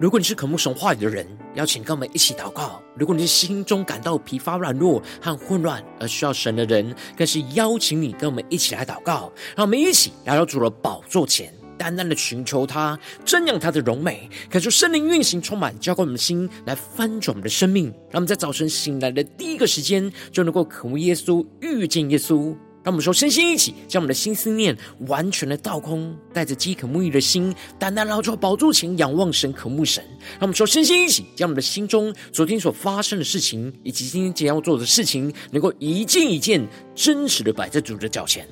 如果你是渴慕神话语的人，邀请跟我们一起祷告；如果你是心中感到疲乏、软弱和混乱而需要神的人，更是邀请你跟我们一起来祷告。让我们一起来到主的宝座前，单单的寻求他，瞻仰他的荣美，感受圣灵运行充满，浇灌我们的心，来翻转我们的生命。让我们在早晨醒来的第一个时间，就能够渴慕耶稣，遇见耶稣。让我们说，身心一起，将我们的心思念完全的倒空，带着饥渴沐浴的心，单单来到宝座前仰望神、渴慕神。让我们说，身心一起，将我们的心中昨天所发生的事情，以及今天将要做的事情，能够一件一件真实的摆在主的脚前。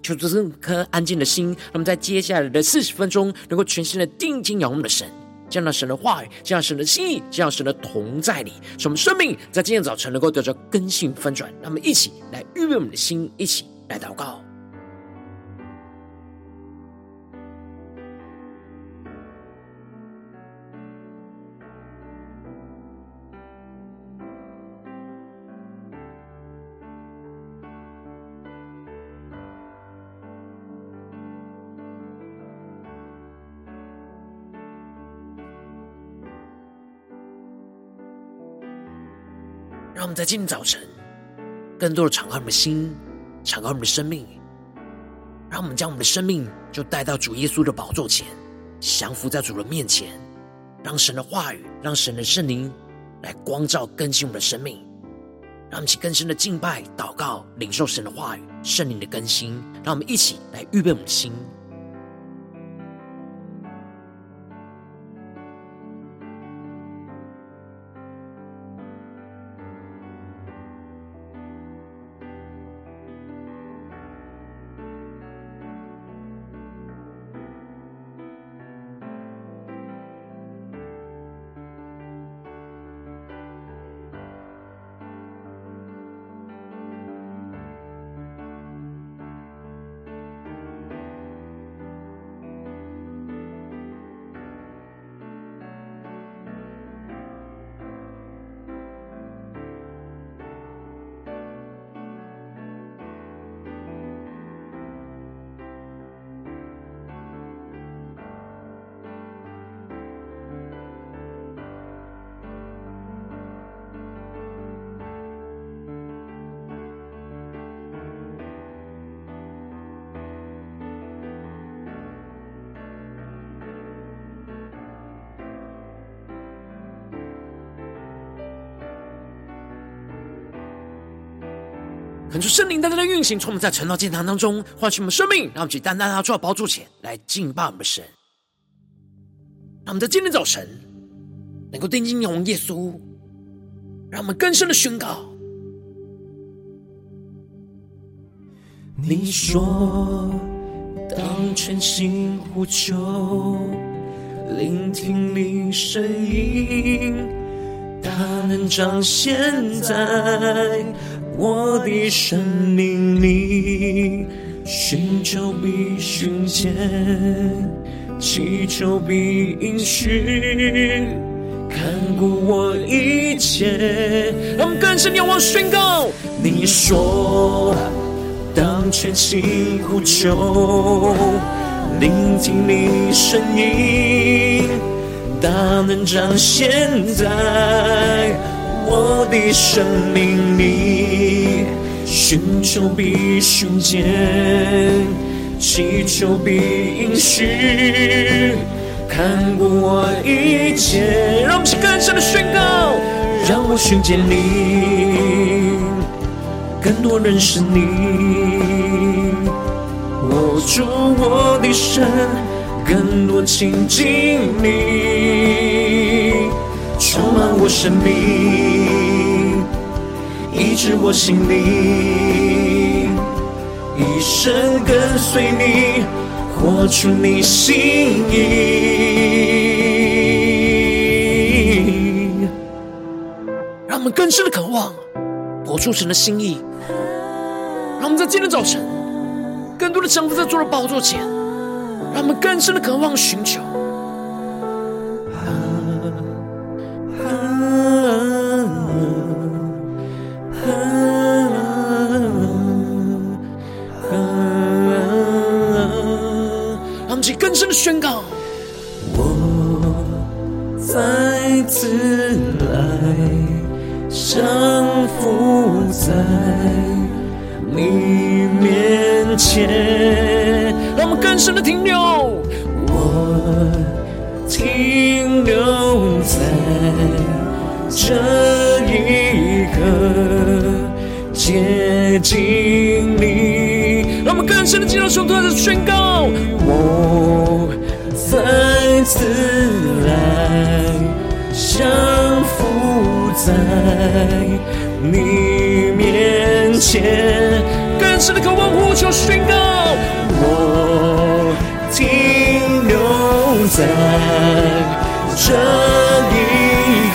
求主这颗安静的心，让我们在接下来的四十分钟，能够全心的定睛仰望的神，见到神的话语，这样神的心意，这样神的同在里，使我们生命在今天早晨能够得到更新翻转。让我们一起来预备我们的心，一起。来祷告，让我们在今天早晨更多的敞开我们的心。敞开我们的生命，让我们将我们的生命就带到主耶稣的宝座前，降服在主的面前，让神的话语，让神的圣灵来光照更新我们的生命，让我们一起更深的敬拜、祷告、领受神的话语、圣灵的更新，让我们一起来预备我们的心。恳求圣灵单单的运行，从我们在晨祷祭坛当中唤醒我们生命，让我们去单单拿出宝座前来敬拜我们神。让我们在今天早晨能够定睛仰望耶稣，让我们更深的宣告：你说，当全心呼求，聆听你声音，大能彰显在。我的生命里，寻求必寻见，祈求必应许，看顾我一切。让我们更深仰望宣告：你说，当全心呼求，聆听你声音，大能彰显在。我的生命里，寻求必寻见，祈求必应许，看顾我一切。让我们去更深的宣告，让我寻见你，更多认识你。握住我的神，更多亲近你，充满我生命。医治我心灵，一生跟随你，活出你心意。让我们更深的渴望，活出神的心意。让我们在今天早晨，更多的降服在主的宝座前，让我们更深的渴望寻求。接近你。让我们更深的进入手段的宣告，我再次来降服在你面前，更深的渴望呼求宣告，我停留在这一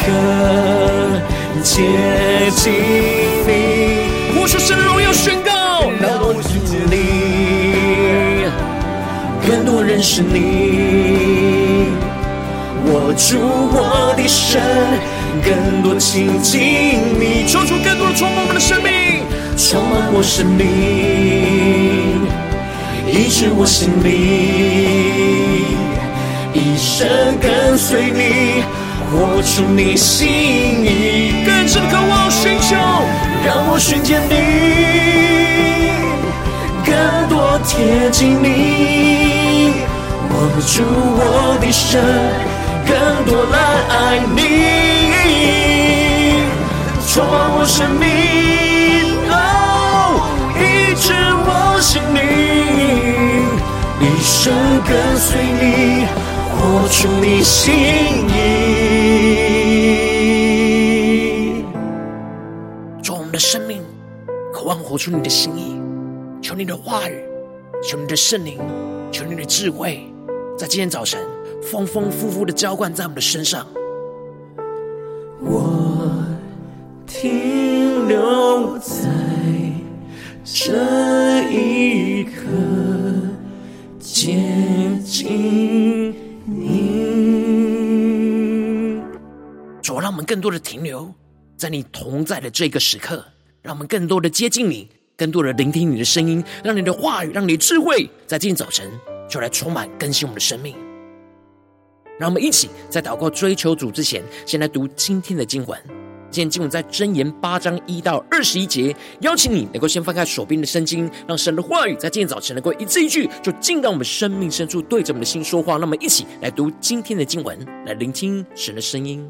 刻，接近你，呼求神更多认识你，握住我的神，更多亲近你，求主更多的充满我们的生命，充满我生命，医治我心灵，一生跟随你，活出你心意，更深的渴望寻求，让我寻见你，贴近你，握不住我的手，更多来爱你，充满我生命，哦，医治我心灵，一生跟随你，活出你心意。做我们的生命，渴望活出你的心意。求你的话语，求你的圣灵，求你的智慧，在今天早晨丰丰富富的浇灌在我们的身上。我停留在这一刻，接近你。主，让我们更多的停留在你同在的这个时刻，让我们更多的接近你，更多的聆听你的声音，让你的话语，让你的智慧，在今天早晨就来充满更新我们的生命。让我们一起在祷告追求主之前，先来读今天的经文。今天经文在箴言八章一到二十一节，邀请你能够先翻开手边的圣经，让神的话语在今天早晨能够一字一句，就进到我们生命深处，对着我们的心说话。那么，一起来读今天的经文，来聆听神的声音。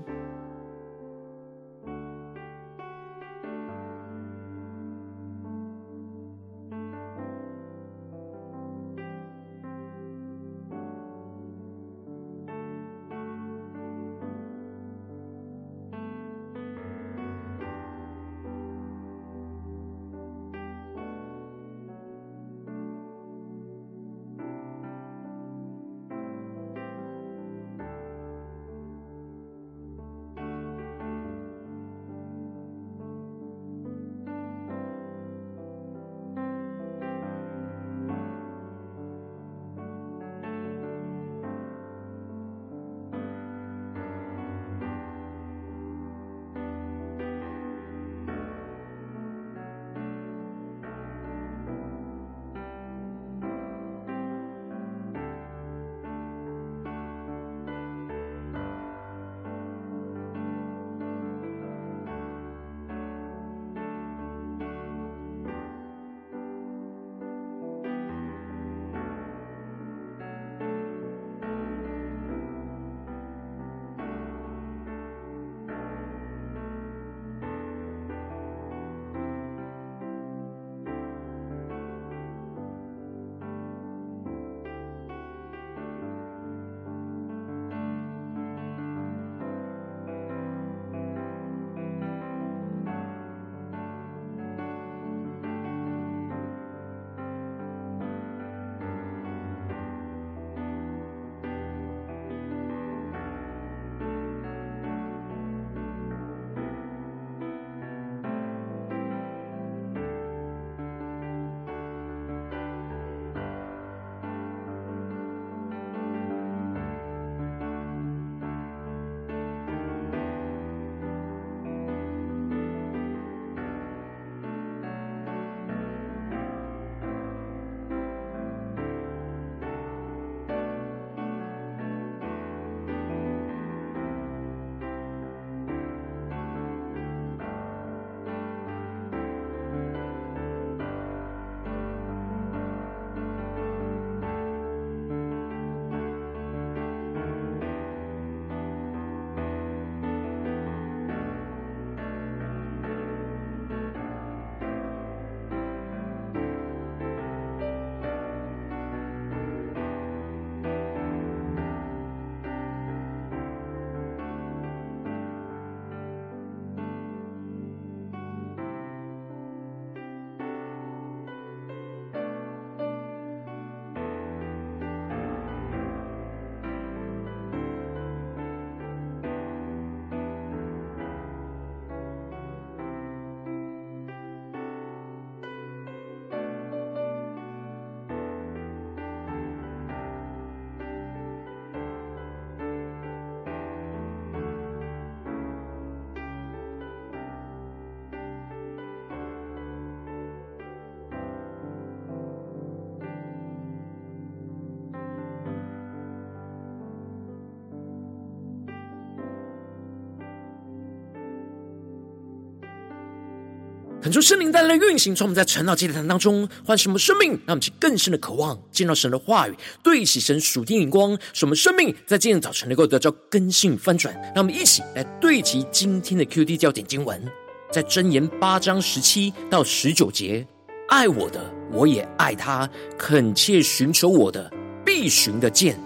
恳求圣灵带来的运行，从我们在晨祷祭坛当中唤醒我们生命，让我们去更深的渴望见到神的话语，对齐神属天眼光，使我们生命在今天早晨能够得到更新翻转。让我们一起来对齐今天的 QD 焦点经文，在箴言八章十七到十九节：爱我的，我也爱他；恳切寻求我的，必寻得见。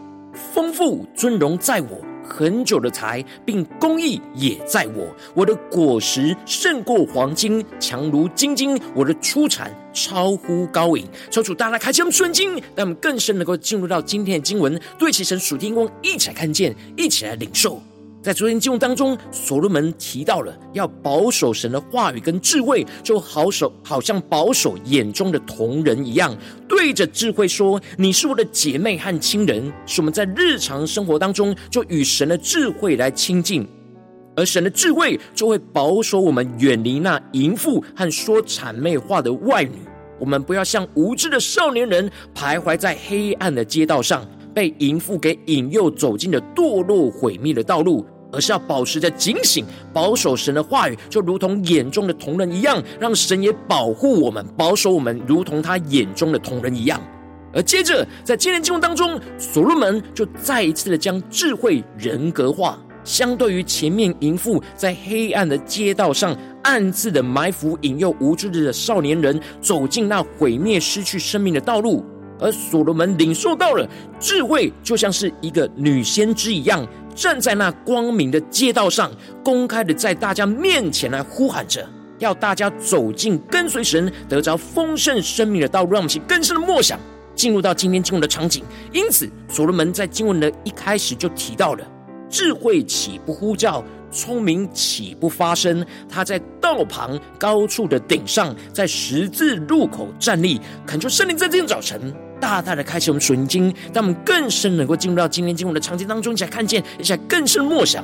丰富尊荣在我。很久的财，并公义也在我。我的果实胜过黄金，强如金金。我的出产超乎高银。求主大大开启我们顺经，让我们更深能够进入到今天的经文，对齐神属天光，一起来看见，一起来领受。在昨天经文当中，所罗门提到了要保守神的话语跟智慧，就好守，好像保守眼中的瞳人一样，对着智慧说：“你是我的姐妹和亲人。”使我们在日常生活当中就与神的智慧来亲近，而神的智慧就会保守我们远离那淫妇和说谄媚话的外女。我们不要像无知的少年人徘徊在黑暗的街道上。被淫妇给引诱走进了堕落毁灭的道路，而是要保持着警醒，保守神的话语，就如同眼中的瞳人一样，让神也保护我们，保守我们，如同他眼中的瞳人一样。而接着，在今天经文当中，所罗门就再一次的将智慧人格化，相对于前面淫妇在黑暗的街道上暗自的埋伏，引诱无知的少年人走进那毁灭、失去生命的道路。而所罗门领受到了智慧，就像是一个女先知一样，站在那光明的街道上，公开的在大家面前来呼喊着，要大家走进跟随神，得着丰盛生命的道路。让我们去更深的默想，进入到今天经文的场景。因此，所罗门在经文的一开始就提到了：智慧岂不呼叫？聪明岂不发声？他在道旁高处的顶上，在十字路口站立，恳求圣灵在这天早晨。大大的开启我们属灵经，让我们更深能够进入到今天经文的场景当中，一起来看见，一起来更深默想。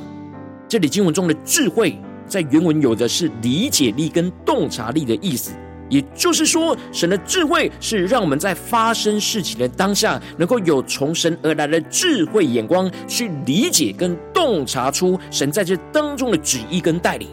这里经文中的智慧，在原文有的是理解力跟洞察力的意思，也就是说，神的智慧是让我们在发生事情的当下，能够有从神而来的智慧眼光，去理解跟洞察出神在这当中的旨意跟带领。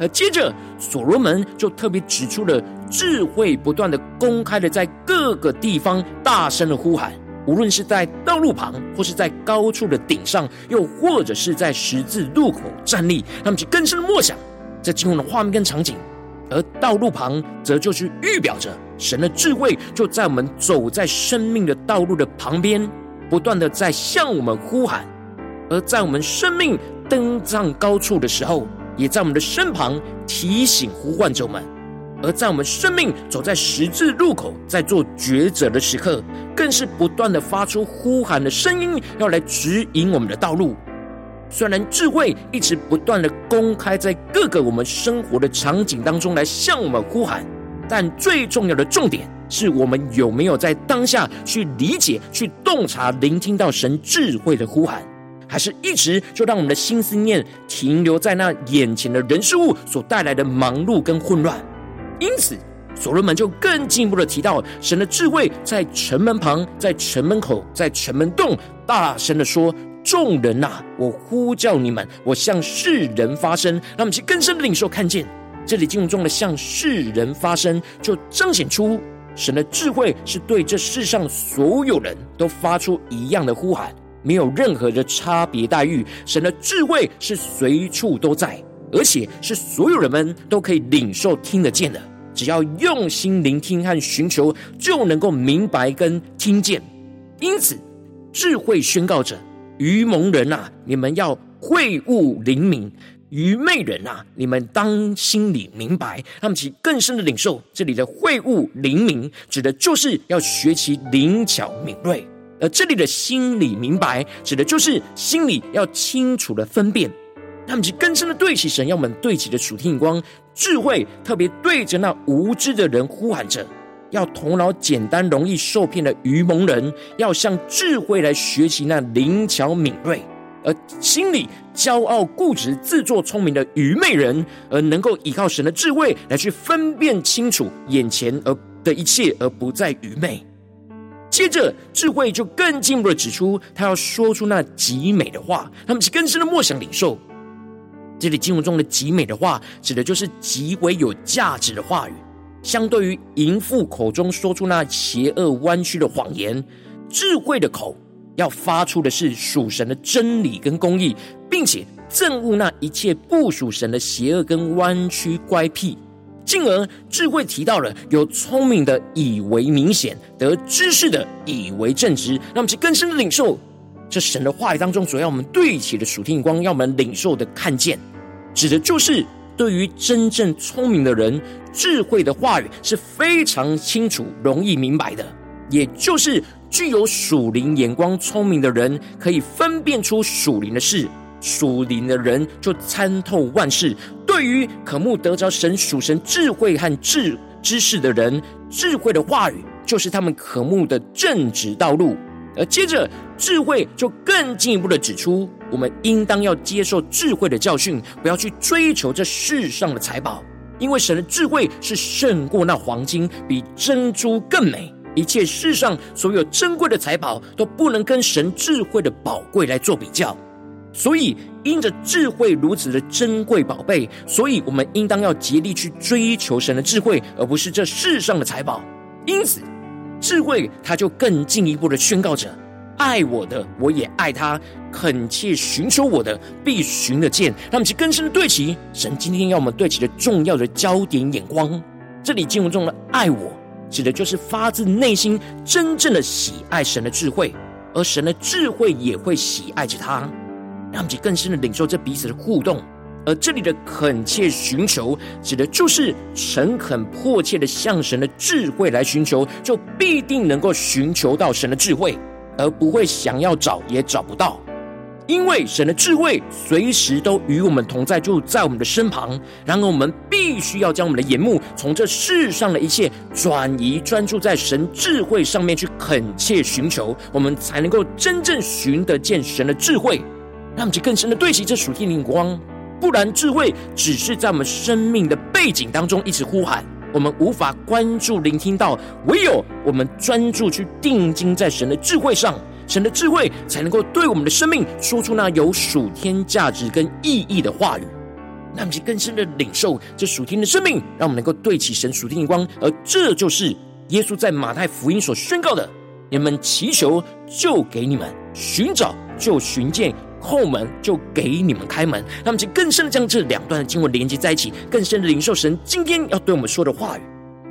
而接着，所罗门就特别指出了智慧不断的公开的在各个地方大声的呼喊，无论是在道路旁，或是在高处的顶上，又或者是在十字路口站立，他们去更深的默想这经文的画面跟场景。而道路旁，则就是预表着神的智慧就在我们走在生命的道路的旁边，不断的在向我们呼喊；而在我们生命登上高处的时候，也在我们的身旁提醒呼唤着我们，而在我们生命走在十字路口，在做抉择的时刻，更是不断的发出呼喊的声音，要来指引我们的道路。虽然智慧一直不断的公开在各个我们生活的场景当中来向我们呼喊，但最重要的重点是我们有没有在当下去理解、去洞察、聆听到神智慧的呼喊。还是一直就让我们的心思念停留在那眼前的人事物所带来的忙碌跟混乱，因此所罗门就更进一步的提到神的智慧在城门旁，在城门口，在城门洞，大声的说：“众人呐，我呼叫你们，我向世人发声。”让我们去更深的领受，看见这里经文中的向世人发声，就彰显出神的智慧是对这世上所有人都发出一样的呼喊。没有任何的差别待遇，神的智慧是随处都在，而且是所有人们都可以领受、听得见的。只要用心聆听和寻求，就能够明白跟听见。因此，智慧宣告着：愚蒙人啊，你们要会悟灵明；愚昧人啊，你们当心里明白。他们其更深的领受，这里的会悟灵明，指的就是要学习灵巧敏锐。而这里的心里明白，指的就是心里要清楚的分辨。他们是更深的对齐神，要我们对齐的属天眼光、智慧，特别对着那无知的人呼喊着，要头脑简单、容易受骗的愚蒙人，要向智慧来学习那灵巧敏锐；而心里骄傲固执、自作聪明的愚昧人，而能够依靠神的智慧来去分辨清楚眼前而的一切，而不再愚昧。接着，智慧就更进一步的指出，他要说出那极美的话。他们是更深的默想领受。这里经文中的极美的话，指的就是极为有价值的话语，相对于淫妇口中说出那邪恶弯曲的谎言，智慧的口要发出的是属神的真理跟公义，并且憎恶那一切不属神的邪恶跟弯曲乖僻。进而智慧提到了有聪明的以为明显，得知识的以为正直。让我们去更深的领受这神的话语当中所要我们对齐的属天光，要我们领受的看见，指的就是对于真正聪明的人，智慧的话语是非常清楚、容易明白的。也就是具有属灵眼光、聪明的人，可以分辨出属灵的事。属灵的人就参透万事。对于渴慕得着神属神智慧和智知识的人，智慧的话语就是他们渴慕的正直道路。而接着，智慧就更进一步的指出，我们应当要接受智慧的教训，不要去追求这世上的财宝，因为神的智慧是胜过那黄金，比珍珠更美。一切世上所有珍贵的财宝都不能跟神智慧的宝贵来做比较。所以，因着智慧如此的珍贵宝贝，所以我们应当要竭力去追求神的智慧，而不是这世上的财宝。因此，智慧它就更进一步的宣告着：爱我的，我也爱他；恳切寻求我的，必寻得见。让我们去更深的对齐神今天要我们对齐的重要的焦点眼光。这里经文中的“爱我”，指的就是发自内心真正的喜爱神的智慧，而神的智慧也会喜爱着他。让我们更深的领受这彼此的互动，而这里的恳切寻求，指的就是诚恳迫切的向神的智慧来寻求，就必定能够寻求到神的智慧，而不会想要找也找不到，因为神的智慧随时都与我们同在，就在我们的身旁。然而，我们必须要将我们的眼目从这世上的一切转移，专注在神智慧上面去恳切寻求，我们才能够真正寻得见神的智慧。让我们更深的对齐这属天的光，不然智慧只是在我们生命的背景当中一直呼喊，我们无法关注聆听到。唯有我们专注去定睛在神的智慧上，神的智慧才能够对我们的生命说出那有属天价值跟意义的话语。让我们更深的领受这属天的生命，让我们能够对齐神属天的光，而这就是耶稣在马太福音所宣告的：你们祈求，就给你们；寻找，就寻见。后门就给你们开门，让我们更深的将这两段的经文连接在一起，更深的领受神今天要对我们说的话语。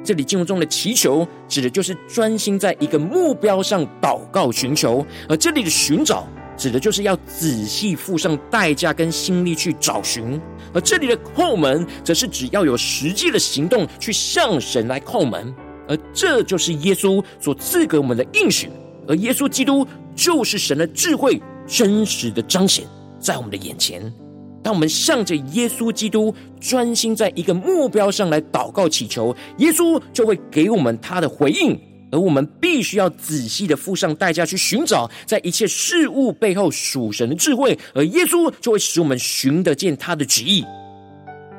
这里经文中的祈求，指的就是专心在一个目标上祷告寻求；而这里的寻找，指的就是要仔细付上代价跟心力去找寻；而这里的叩门，则是只要有实际的行动去向神来叩门。而这就是耶稣所赐给我们的应许，而耶稣基督就是神的智慧。真实的彰显在我们的眼前，当我们向着耶稣基督专心在一个目标上来祷告祈求，耶稣就会给我们他的回应，而我们必须要仔细的付上代价去寻找，在一切事物背后属神的智慧，而耶稣就会使我们寻得见他的旨意。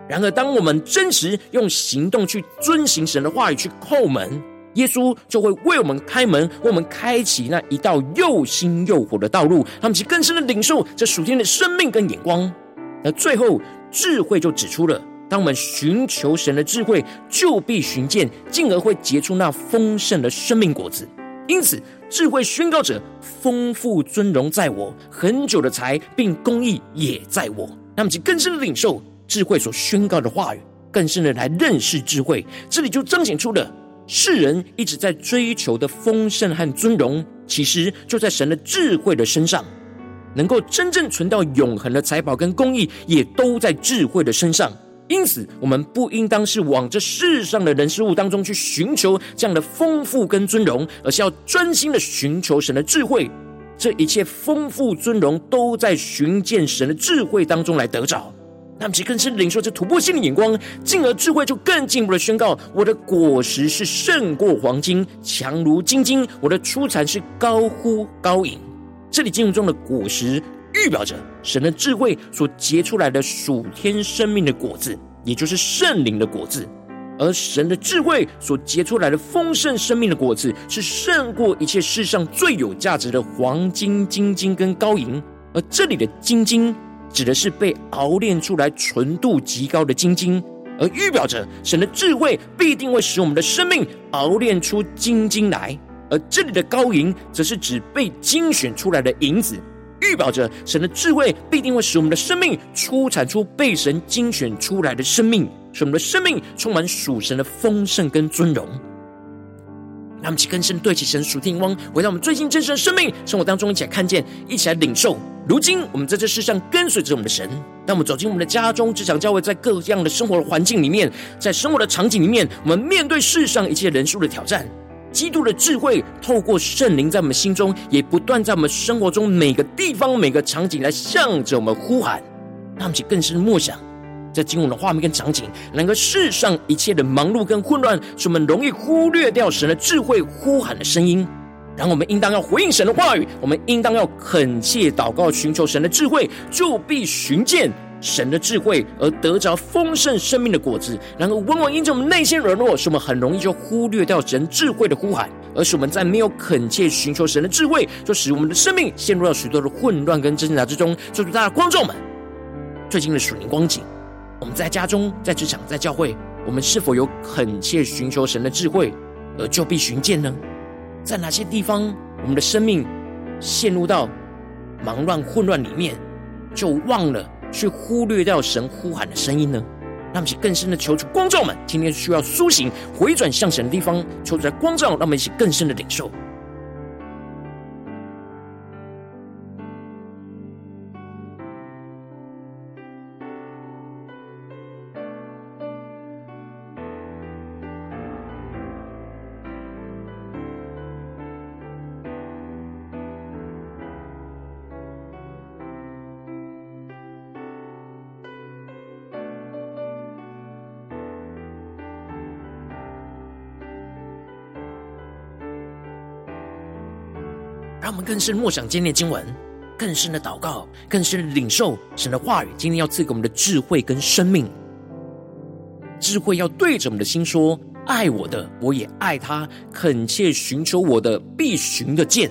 然而，当我们真实用行动去遵行神的话语去叩门。耶稣就会为我们开门，为我们开启那一道又新又活的道路，他们去更深的领受这属天的生命跟眼光。而最后，智慧就指出了，当我们寻求神的智慧，就必寻见，进而会结出那丰盛的生命果子。因此，智慧宣告者：丰富尊荣在我，恒久的财并公义也在我。他们去更深的领受智慧所宣告的话语，更深的来认识智慧。这里就彰显出了。世人一直在追求的丰盛和尊荣，其实就在神的智慧的身上。能够真正存到永恒的财宝跟公义，也都在智慧的身上。因此，我们不应当是往这世上的人事物当中去寻求这样的丰富跟尊荣，而是要专心的寻求神的智慧。这一切丰富尊荣，都在寻见神的智慧当中来得着。他们其实更是领受这突破性的眼光，进而智慧就更进一步的宣告：我的果实是胜过黄金，强如金金；我的出产是高乎高银。这里经文中的果实，预表着神的智慧所结出来的属天生命的果子，也就是圣灵的果子；而神的智慧所结出来的丰盛生命的果子，是胜过一切世上最有价值的黄金、金金跟高银。而这里的金金。指的是被熬炼出来纯度极高的精金，而预表着神的智慧必定会使我们的生命熬炼出精金来。而这里的高银，则是指被精选出来的银子，预表着神的智慧必定会使我们的生命出产出被神精选出来的生命，使我们的生命充满属神的丰盛跟尊荣。让我们一起更深对齐神属天光，回到我们最近真实的生命生活当中，一起来看见，一起来领受。如今我们在这世上跟随着我们的神，当我们走进我们的家中、职场、教会，在各样的生活的环境里面，在生活的场景里面，我们面对世上一切人数的挑战，基督的智慧透过圣灵在我们心中，也不断在我们生活中每个地方、每个场景来向着我们呼喊。让我们一起更深的默想。在经文的画面跟场景，能够世上一切的忙碌跟混乱，使我们容易忽略掉神的智慧呼喊的声音。然后我们应当要回应神的话语，我们应当要恳切祷告，寻求神的智慧，就必寻见神的智慧，而得着丰盛生命的果子。然后往往因着我们内心软弱，使我们很容易就忽略掉神智慧的呼喊，而使我们在没有恳切寻求神的智慧，就使我们的生命陷入到许多的混乱跟挣扎之中。祝福大家观众们，最近的属灵光景。我们在家中、在职场、在教会，我们是否有恳切寻求神的智慧，而就必寻见呢？在哪些地方，我们的生命陷入到忙乱混乱里面，就忘了去忽略掉神呼喊的声音呢？让我们一起更深的求主光照们，今天需要苏醒、回转向神的地方，求主来光照，让我们一起更深的领受。让我们更深默想今天的经文，更深的祷告，更深的领受神的话语。今天要赐给我们的智慧跟生命，智慧要对着我们的心说：“爱我的，我也爱他；恳切寻求我的，必寻得见。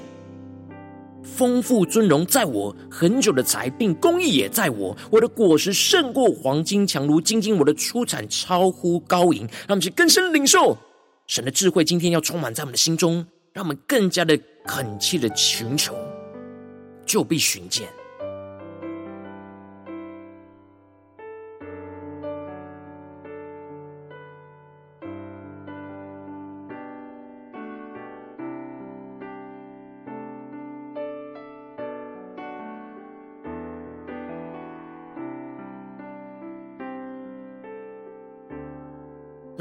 丰富尊荣在我，恒久的财并公义也在我。我的果实胜过黄金，强如精金；我的出产超乎高银。”让我们去更深领受神的智慧。今天要充满在我们的心中。让我们更加的恳切的寻求，就必寻见。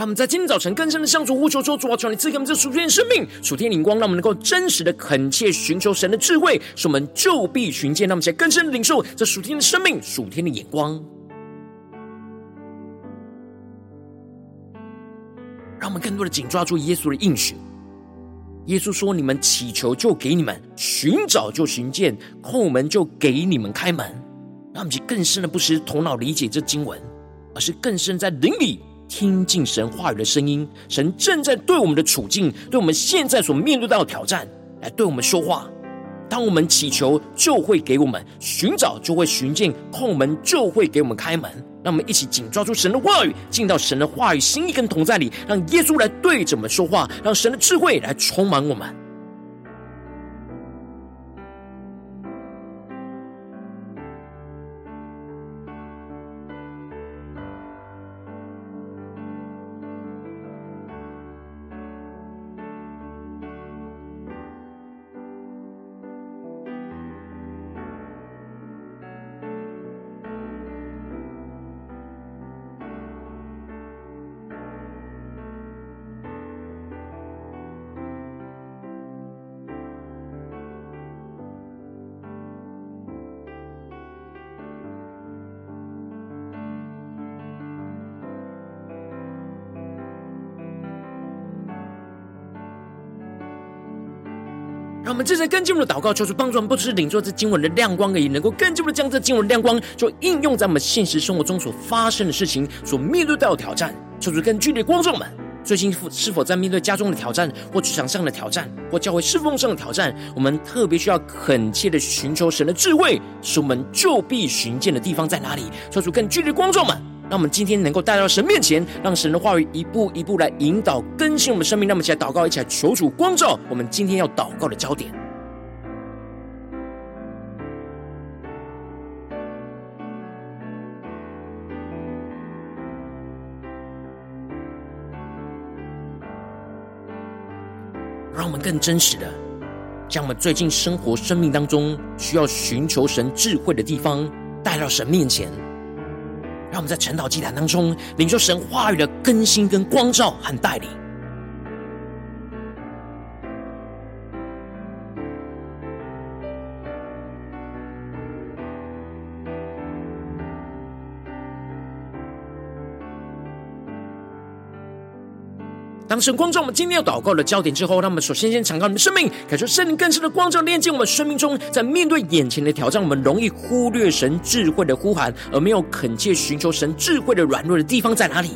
们在今天早晨更深的向主呼求说：主啊，求你赐给我们这属天的生命、属天灵光，让我们能够真实的恳切寻求神的智慧，使我们就必寻见。让我们在更深的领受这属天的生命、属天的眼光。让我们更多的紧抓住耶稣的应许。耶稣说：“你们祈求，就给你们；寻找，就寻见；叩门，就给你们开门。”让我们去更深的不是头脑理解这经文，而是更深在灵里。听进神话语的声音，神正在对我们的处境，对我们现在所面对到的挑战，来对我们说话。当我们祈求，就会给我们；寻找，就会寻见；叩门，就会给我们开门。让我们一起紧抓住神的话语，进到神的话语心意跟同在里，让耶稣来对着我们说话，让神的智慧来充满我们。让我们正在更进一步的祷告，求主帮助我们，不只是领受这经文的亮光而已，能够更进一步的将这经文的亮光，就应用在我们现实生活中所发生的事情，所面对到的挑战。求主更剧烈的光照们，最近是否在面对家中的挑战，或职场上的挑战，或教会侍奉上的挑战？我们特别需要恳切的寻求神的智慧，使我们就必寻见的地方在哪里？求主更剧烈的光照们。让我们今天能够带到神面前，让神的话语一步一步来引导更新我们生命。让我们一起来祷告，一起来求主光照我们今天要祷告的焦点。让我们更真实的将我们最近生活生命当中需要寻求神智慧的地方带到神面前。让我们在晨祷祭坛当中领受神话语的更新、跟光照和带领。当神光照我们今天要祷告的焦点之后，让我们首先先敞开我们的生命，感受圣灵更深的光照，炼净我们生命中，在面对眼前的挑战，我们容易忽略神智慧的呼喊，而没有恳切寻求神智慧的软弱的地方在哪里？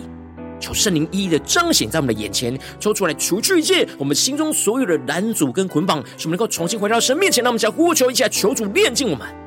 求圣灵一一的彰显在我们的眼前，抽出来除去一切我们心中所有的拦阻跟捆绑，使我们能够重新回到神面前。让我们想呼求一下，求主炼净我们。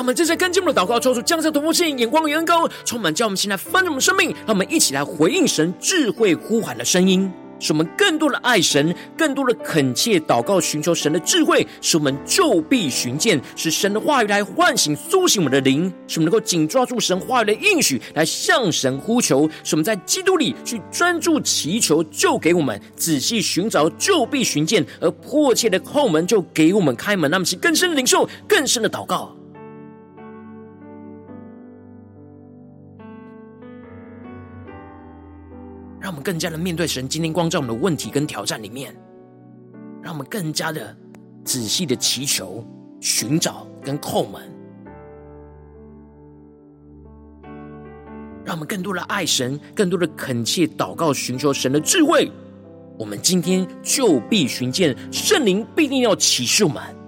让我们正在跟进我们的祷告，抽出将这突破性眼光的远高，充满叫我们现在翻转我们生命。让我们一起来回应神智慧呼喊的声音，使我们更多的爱神，更多的恳切祷告，寻求神的智慧，使我们就必寻见，使神的话语来唤醒、苏醒我们的灵，使我们能够紧抓住神话语的应许，来向神呼求。使我们在基督里去专注祈求，就给我们仔细寻找，就必寻见，而迫切的叩门就给我们开门。那么，是更深的领受，更深的祷告。更加的面对神今天光照我们的问题跟挑战里面，让我们更加的仔细的祈求、寻找跟叩门，让我们更多的爱神，更多的恳切祷告，寻求神的智慧。我们今天就必寻见圣灵，必定要启示我们。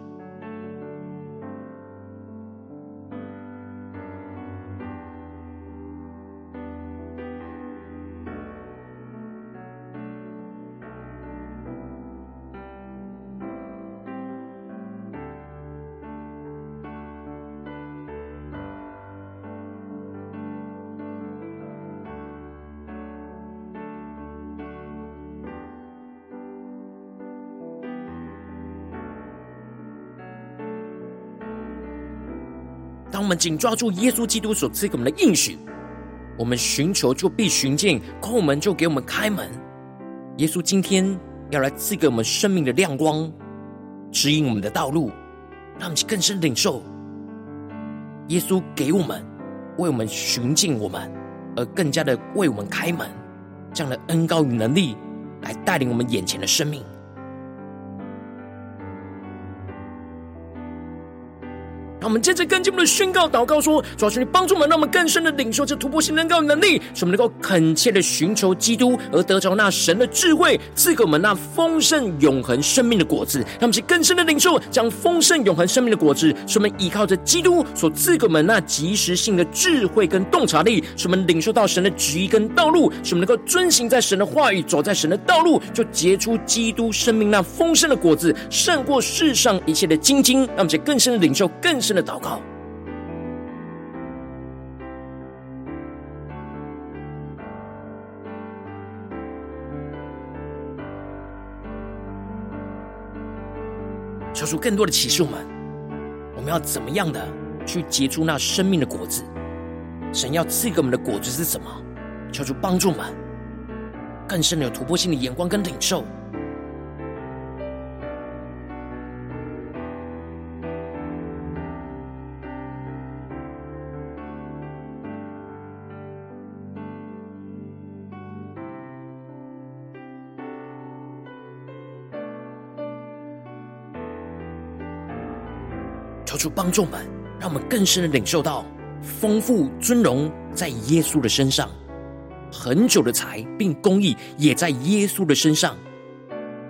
们紧抓住耶稣基督所赐给我们的应许，我们寻求就必寻见，叩门就给我们开门。耶稣今天要来赐给我们生命的亮光，指引我们的道路，让我们更深领受耶稣给我们为我们寻见我们，而更加的为我们开门，这样的恩膏与能力来带领我们眼前的生命。让我们接着跟进我们的宣告祷告说：主啊，求你帮助我们，让我们更深的领受这突破性恩膏的能力，使我们能够恳切的寻求基督，而得着那神的智慧，赐给我们那丰盛永恒生命的果子。让我们去更深的领受，将丰盛永恒生命的果子，使我们依靠着基督所赐给我们那及时性的智慧跟洞察力，使我们领受到神的旨意跟道路，使我们能够遵行在神的话语，走在神的道路，就结出基督生命那丰盛的果子，胜过世上一切的晶晶。让我们去更深的领受，更深。的祷告，求出更多的启示们，我们要怎么样的去结出那生命的果子？神要赐给我们的果子是什么？求主帮助我们，更深的有突破性的眼光跟领受。主帮助我们，让我们更深的领受到丰富尊荣在耶稣的身上，很久的财并公义也在耶稣的身上。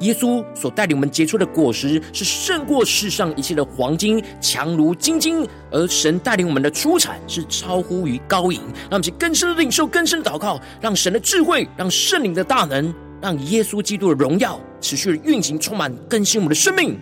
耶稣所带领我们结出的果实是胜过世上一切的黄金，强如金金；而神带领我们的出产是超乎于高银。让我们去更深的领受，更深的祷告，让神的智慧，让圣灵的大能，让耶稣基督的荣耀持续的运行，充满更新我们的生命。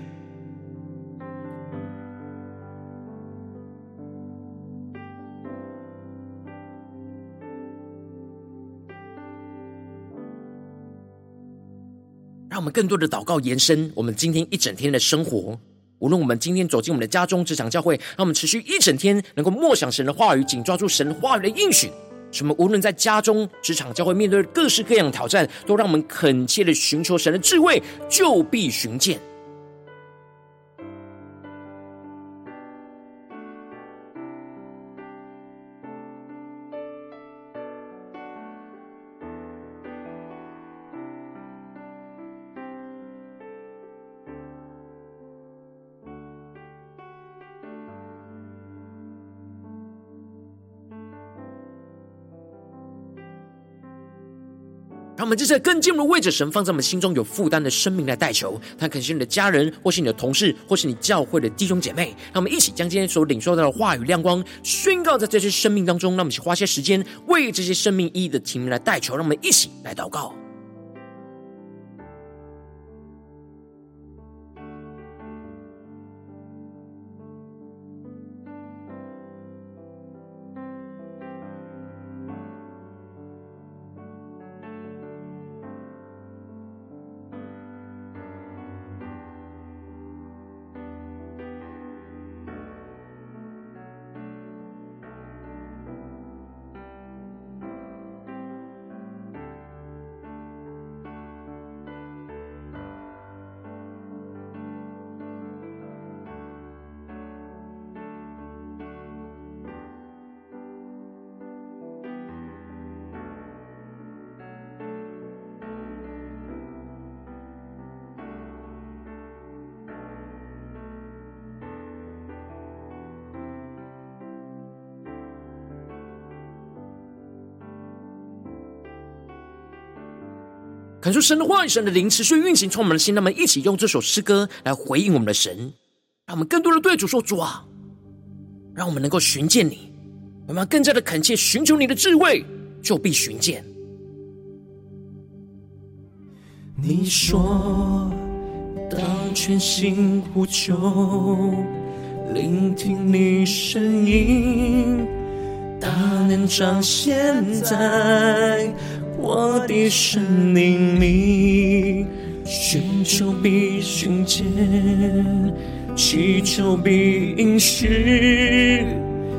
我们更多的祷告延伸，我们今天一整天的生活。无论我们今天走进我们的家中、职场、教会，让我们持续一整天能够默想神的话语，紧抓住神话语的应许。什么？无论在家中、职场、教会，面对各式各样的挑战，都让我们恳切的寻求神的智慧，就必寻见。们这次更进一步为着神放在我们心中有负担的生命来代求，他可能是你的家人，或是你的同事，或是你教会的弟兄姐妹。让我们一起将今天所领受到的话语亮光宣告在这些生命当中。让我们去花些时间为这些生命意义的提名来代求。让我们一起来祷告。看出神的话语，神的灵持续运行，充满了心。让我们一起用这首诗歌来回应我们的神，让我们更多的对主说：“主啊，让我们能够寻见你，我们要更加的恳切寻求你的智慧，就必寻见。”你说，当全心呼求，聆听你声音，大能彰显在。我的生命里，寻求必寻见，祈求必应许，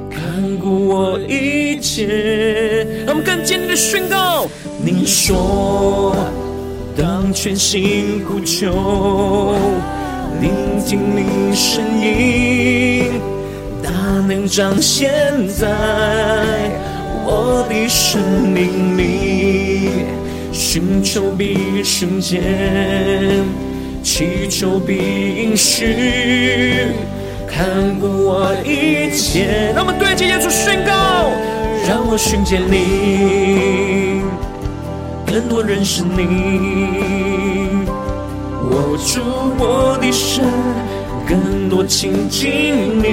看顾我一切。让我们更坚定的宣告：你说，当全心呼求，聆听你声音，大能彰显在。我的生命里，寻求必寻见，祈求必应许，看顾我一切。那么对接耶稣宣告，让我寻见你，更多认识你，握住我的手，更多亲近你。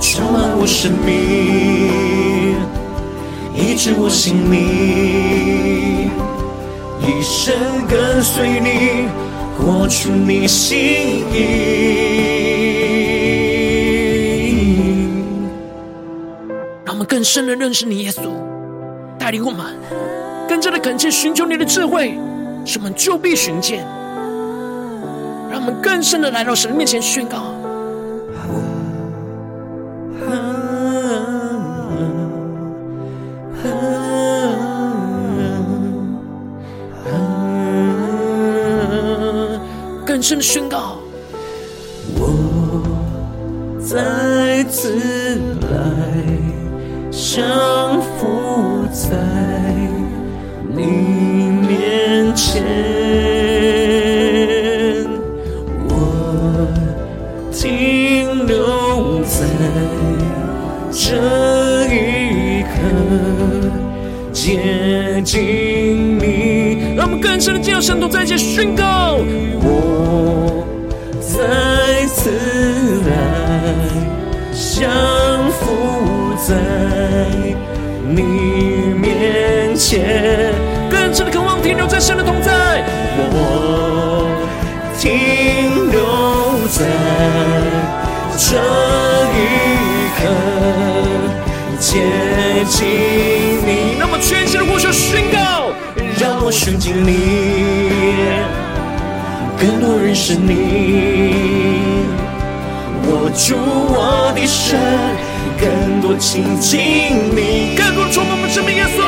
充满我生命，医治我心灵，一生跟随你，活出你心意。让我们更深的认识你，耶稣，带领我们更加的恳切寻求你的智慧，使我们就必寻见。让我们更深的来到神面前宣告。声的宣告。我再次来降服在你面前，我停留在这一刻，接近你。让我们更深的敬拜，神都在这宣告。在你面前，更深的渴望停留在神的同在。我停留在这一刻，接近你。那么全新的呼求宣告，让我寻见你，更多认识你。握住我的手，更多亲近你，更多充满我们生命，耶稣。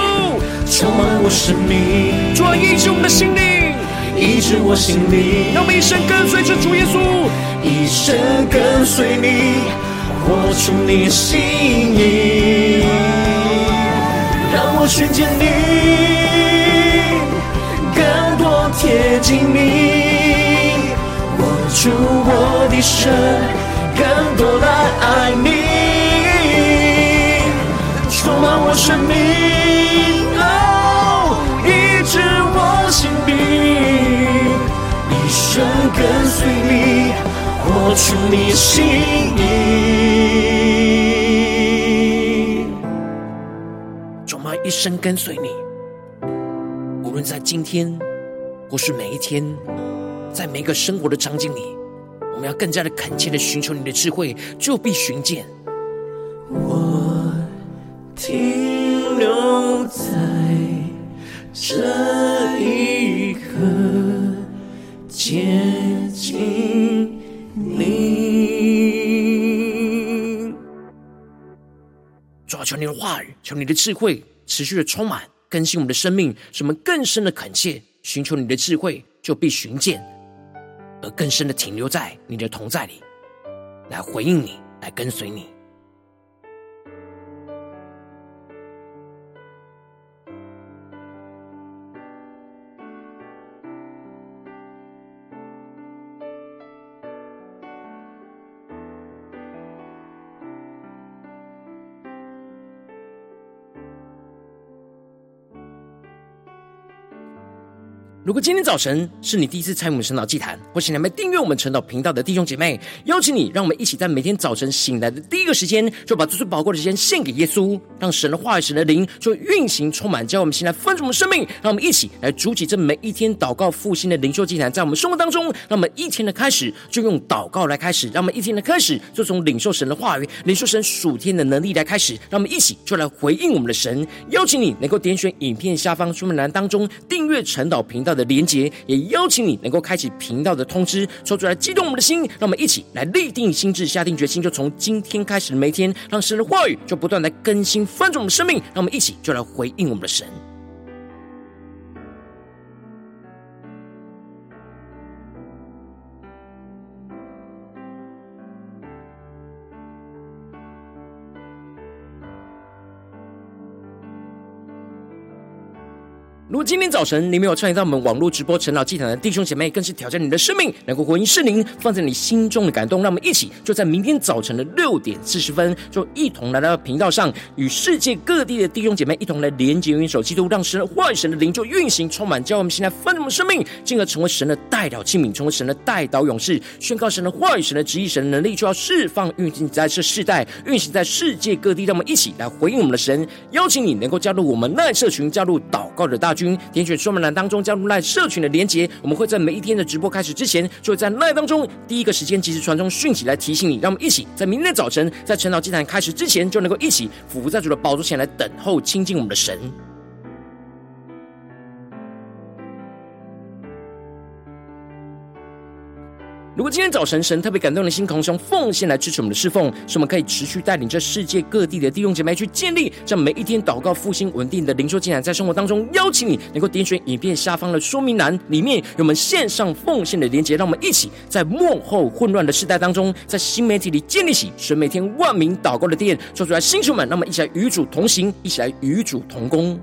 充满我生命，主啊，医治我们的心灵，医治我心灵。让我们一生跟随着主耶稣，一生跟随你，活出你心意。让我寻见你，更多贴近你，握住我的手，更多来爱你，生命，哦，医治我心病，一生。跟随你，活出你心意。主啊，一生跟随你，无论在今天或是每一天，在每一个生活的场景里，我们要更加的恳切的寻求你的智慧，就必寻见。我停留在这一刻。接近你，主啊，求你的话语，求你的智慧，持续的充满更新我们的生命，使我们更深的恳切寻求你的智慧，就必寻见，而更深的停留在你的同在里，来回应你，来跟随你。如果今天早晨是你第一次参与我们晨祷祭坛，或是你还没订阅我们晨祷频道的弟兄姐妹，邀请你，让我们一起在每天早晨醒来的第一个时间，就把最最宝贵的时间献给耶稣，让神的话语、神的灵就运行充满，叫我们现在丰盛的生命。让我们一起来筑起这每一天祷告复兴的灵修祭坛，在我们生活当中，让我们一天的开始就用祷告来开始，让我们一天的开始就从领受神的话语、领受神属天的能力来开始，让我们一起就来回应我们的神。邀请你能够点选影片下方说明栏当中订阅晨祷频道的连结，也邀请你能够开启频道的通知，说出来激动我们的心，让我们一起来立定心智，下定决心，就从今天开始的每天，让神的话语就不断来更新翻转我们的生命，让我们一起就来回应我们的神。如果今天早晨你没有参与到我们网络直播晨祷祭坛的弟兄姐妹，更是挑战你的生命，能够回应圣灵放在你心中的感动。让我们一起就在明天早晨的六点四十分，就一同来到频道上，与世界各地的弟兄姐妹一同来连接、元首基督，让神的话语、神的灵就运行充满，叫我们现在丰盛的生命，进而成为神的代祷器皿，成为神的代祷勇士，宣告神的话语、神的旨意、神的能力，就要释放运行在这世代，运行在世界各地。让我们一起来回应我们的神，邀请你能够加入我们赖社群，加入祷告的大军，点选说明栏当中加入赖社群的连结，我们会在每一天的直播开始之前，就会在赖当中第一个时间及时传送讯息来提醒你。让我们一起在明天早晨，在晨祷祭坛开始之前，就能够一起俯伏在主的宝座前来等候亲近我们的神。如果今天早晨神特别感动的心，同时用奉献来支持我们的侍奉，使我们可以持续带领这世界各地的弟兄姐妹去建立这每一天祷告复兴稳定的灵修进展，在生活当中邀请你能够点选影片下方的说明栏，里面有我们线上奉献的连结，让我们一起在幕后混乱的时代当中，在新媒体里建立起神每天万名祷告的殿，说出来，星球们，让我们一起来与主同行，一起来与主同工。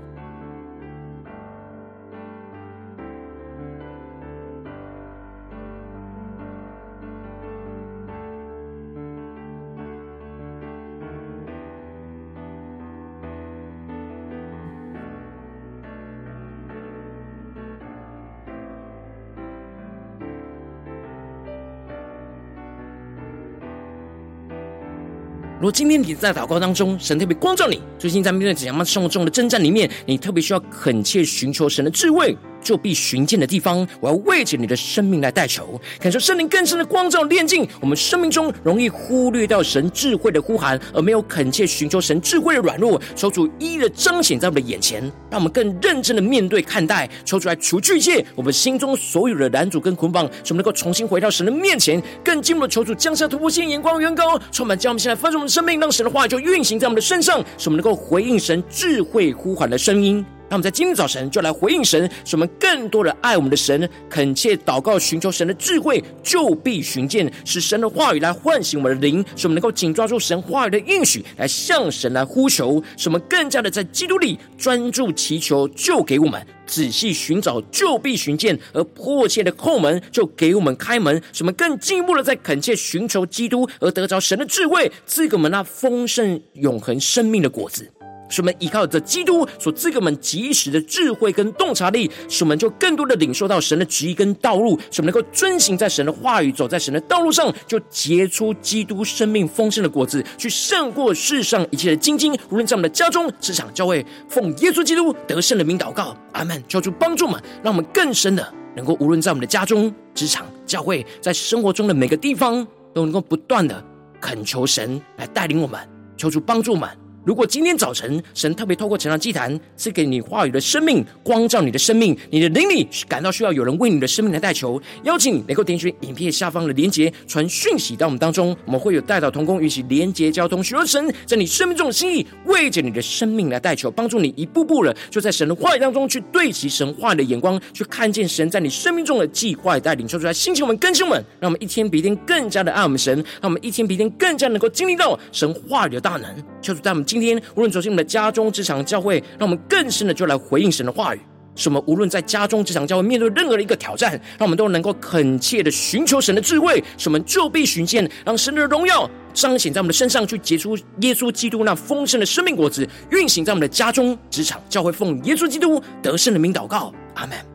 如果今天你在祷告当中，神特别光照你，最近在面对怎样生活中的征战里面，你特别需要恳切寻求神的智慧。就必寻见的地方，我要为着你的生命来代求，感受圣灵更深的光照炼净我们生命中容易忽略到神智慧的呼喊，而没有恳切寻求神智慧的软弱，求主一一的彰显在我们的眼前，让我们更认真的面对看待，求主来除去一切我们心中所有的拦阻跟捆绑，使我们能够重新回到神的面前，更进一步的求主降下突破性眼光，远高充满，将我们现在丰盛的生命，让神的话就运行在我们的身上，使我们能够回应神智慧呼喊的声音。那我们在今天早晨就来回应神，使我们更多的爱我们的神，恳切祷告，寻求神的智慧，就必寻见，使神的话语来唤醒我们的灵，使我们能够紧抓住神话语的应许，来向神来呼求，使我们更加的在基督里专注祈求，就给我们仔细寻找，就必寻见，而迫切的叩门，就给我们开门，使我们更进一步的在恳切寻求基督，而得着神的智慧，赐给我们那丰盛永恒生命的果子。使我们依靠着基督所赐给我们及时的智慧跟洞察力，使我们就更多的领受到神的旨意跟道路，使我们能够遵行在神的话语，走在神的道路上，就结出基督生命丰盛的果子，去胜过世上一切的荆棘。无论在我们的家中、职场、教会，奉耶稣基督得胜的名祷告，阿门。求主帮助们，让我们更深的能够，无论在我们的家中、职场、教会，在生活中的每个地方，都能够不断的恳求神来带领我们，求主帮助们。如果今天早晨神特别透过晨祷祭坛赐给你话语的生命，光照你的生命，你的灵里感到需要有人为你的生命来代求，邀请你能够点选影片下方的连结，传讯息到我们当中，我们会有代祷同工与其连结交通，许多神在你生命中的心意，为着你的生命来代求，帮助你一步步的就在神的话语当中去对齐神话语的眼光，去看见神在你生命中的计划带领，说出来，兴起我们更新们，让我们一天比一天更加的爱我们神，让我们一天比一天更加能够经历到神话语的大能，求主在我们。今天无论走进我们的家中、职场、教会，让我们更深的就来回应神的话语。使我们无论在家中、职场、教会，面对任何的一个挑战，让我们都能够恳切的寻求神的智慧。使我们就必寻见，让神的荣耀彰显在我们的身上，去结出耶稣基督那丰盛的生命果子，运行在我们的家中、职场、教会，奉耶稣基督得胜的名祷告，阿门。